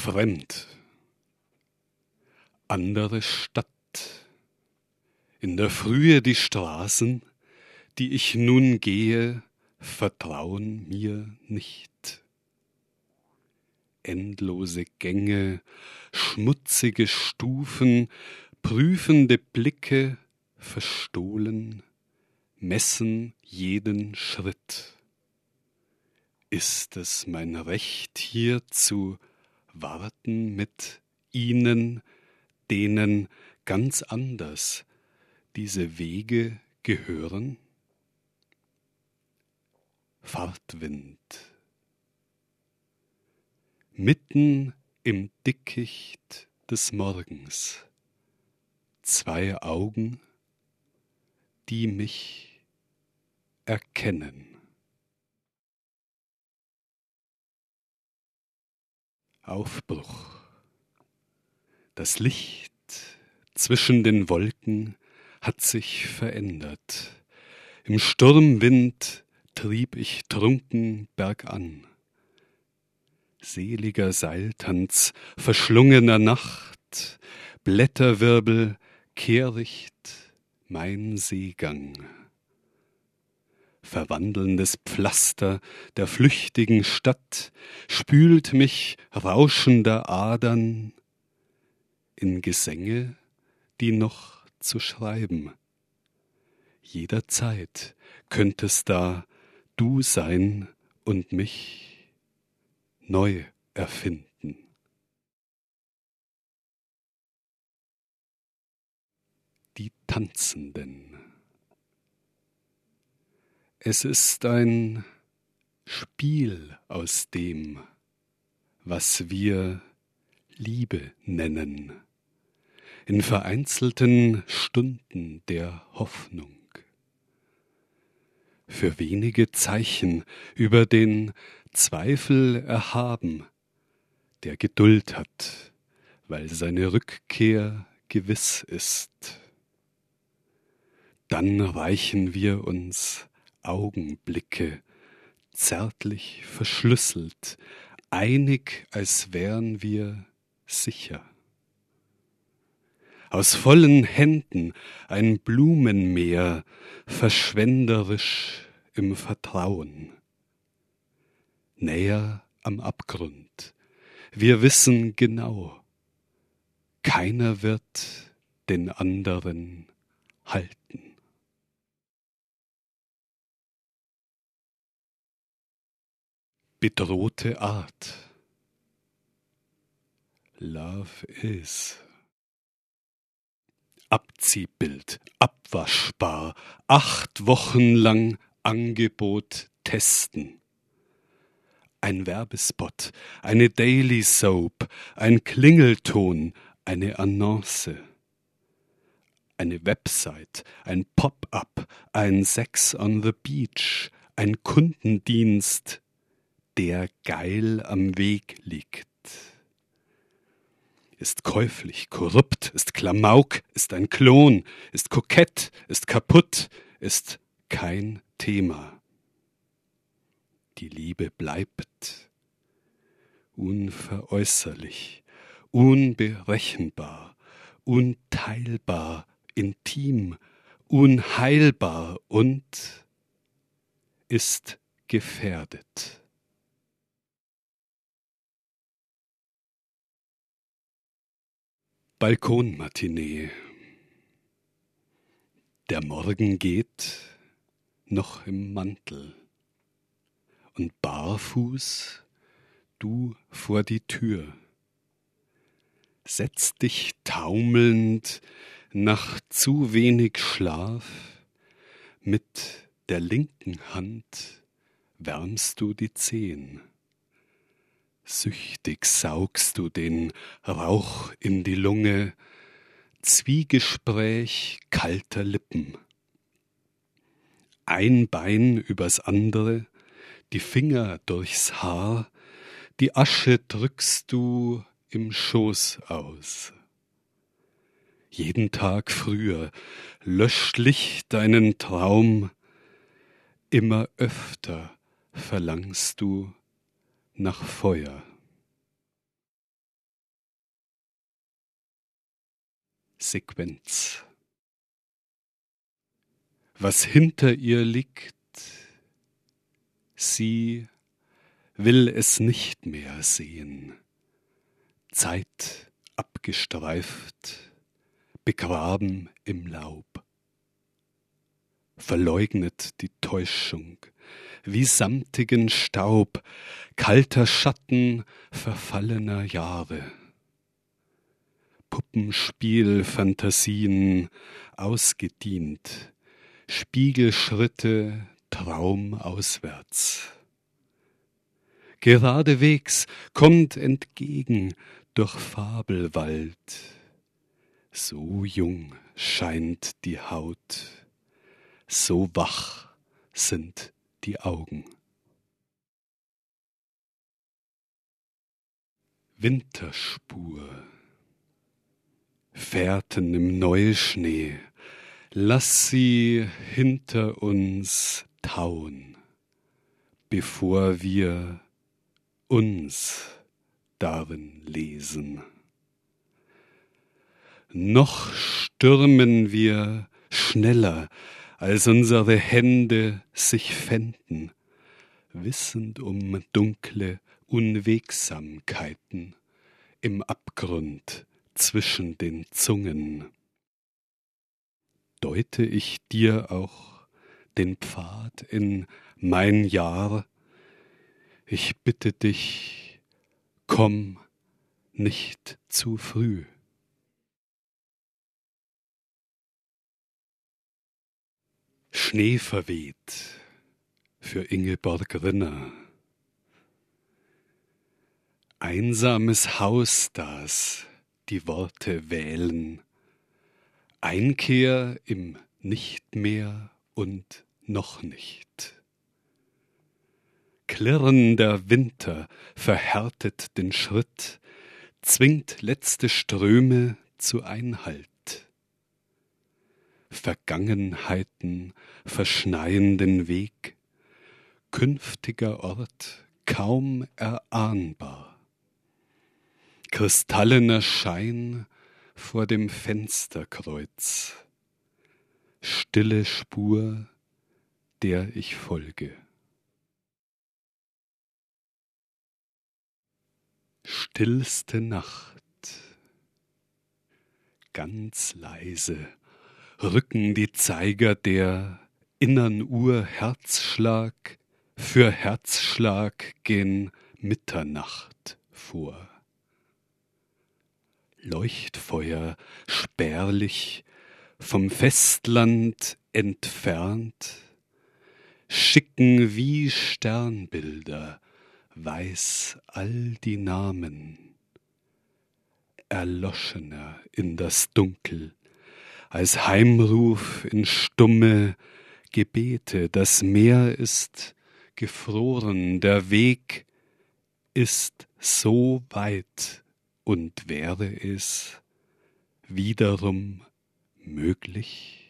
Fremd. Andere Stadt. In der Frühe die Straßen, die ich nun gehe, vertrauen mir nicht. Endlose Gänge, schmutzige Stufen, prüfende Blicke, verstohlen, messen jeden Schritt. Ist es mein Recht hier zu warten mit ihnen, denen ganz anders diese Wege gehören? Fahrtwind. Mitten im Dickicht des Morgens zwei Augen, die mich erkennen. Aufbruch. Das Licht zwischen den Wolken hat sich verändert. Im Sturmwind trieb ich trunken bergan. Seliger Seiltanz verschlungener Nacht, Blätterwirbel, Kehricht, mein Seegang. Verwandelndes Pflaster der flüchtigen Stadt spült mich rauschender Adern in Gesänge, die noch zu schreiben. Jederzeit könntest da du sein und mich neu erfinden. Die Tanzenden. Es ist ein Spiel aus dem, was wir Liebe nennen, in vereinzelten Stunden der Hoffnung für wenige Zeichen über den Zweifel erhaben, der Geduld hat, weil seine Rückkehr gewiss ist. Dann reichen wir uns Augenblicke, zärtlich verschlüsselt, einig, als wären wir sicher. Aus vollen Händen ein Blumenmeer, verschwenderisch im Vertrauen. Näher am Abgrund, wir wissen genau, keiner wird den anderen halten. Bedrohte Art. Love is. Abziehbild, abwaschbar, acht Wochen lang Angebot testen. Ein Werbespot, eine Daily Soap, ein Klingelton, eine Annonce. Eine Website, ein Pop-up, ein Sex on the Beach, ein Kundendienst, der geil am Weg liegt. Ist käuflich, korrupt, ist Klamauk, ist ein Klon, ist kokett, ist kaputt, ist kein Thema. Die Liebe bleibt unveräußerlich, unberechenbar, unteilbar, intim, unheilbar und ist gefährdet. Balkonmatinee. Der Morgen geht noch im Mantel und barfuß du vor die Tür. Setz dich taumelnd nach zu wenig Schlaf, mit der linken Hand wärmst du die Zehen Süchtig saugst du den Rauch in die Lunge, Zwiegespräch kalter Lippen. Ein Bein übers andere, die Finger durchs Haar, die Asche drückst du im Schoß aus. Jeden Tag früher löscht Licht deinen Traum, immer öfter verlangst du nach Feuer. Sequenz. Was hinter ihr liegt, sie will es nicht mehr sehen. Zeit abgestreift, begraben im Laub. Verleugnet die Täuschung, wie samtigen Staub, kalter Schatten verfallener Jahre. Puppenspiel, Fantasien ausgedient, Spiegelschritte, Traum auswärts. Geradewegs kommt entgegen durch Fabelwald. So jung scheint die Haut, so wach sind die Augen. Winterspur, Fährten im Neuschnee, lass sie hinter uns tauen, bevor wir uns darin lesen. Noch stürmen wir schneller, als unsere Hände sich fänden, wissend um dunkle Unwegsamkeiten im Abgrund zwischen den Zungen. Deute ich dir auch den Pfad in mein Jahr, ich bitte dich, komm nicht zu früh. Schnee verweht für Ingeborg Rinner. Einsames Haus das die Worte wählen, Einkehr im Nicht mehr und noch nicht. Klirrender Winter verhärtet den Schritt, zwingt letzte Ströme zu Einhalt. Vergangenheiten verschneien den Weg, künftiger Ort kaum erahnbar. Kristallener Schein vor dem Fensterkreuz, stille Spur, der ich folge. Stillste Nacht, ganz leise rücken die Zeiger der innern Uhr Herzschlag. Für Herzschlag gen Mitternacht vor. Leuchtfeuer spärlich vom Festland entfernt, schicken wie Sternbilder weiß all die Namen, erloschener in das Dunkel, als Heimruf in stumme Gebete, das Meer ist gefroren, der Weg ist so weit und wäre es wiederum möglich?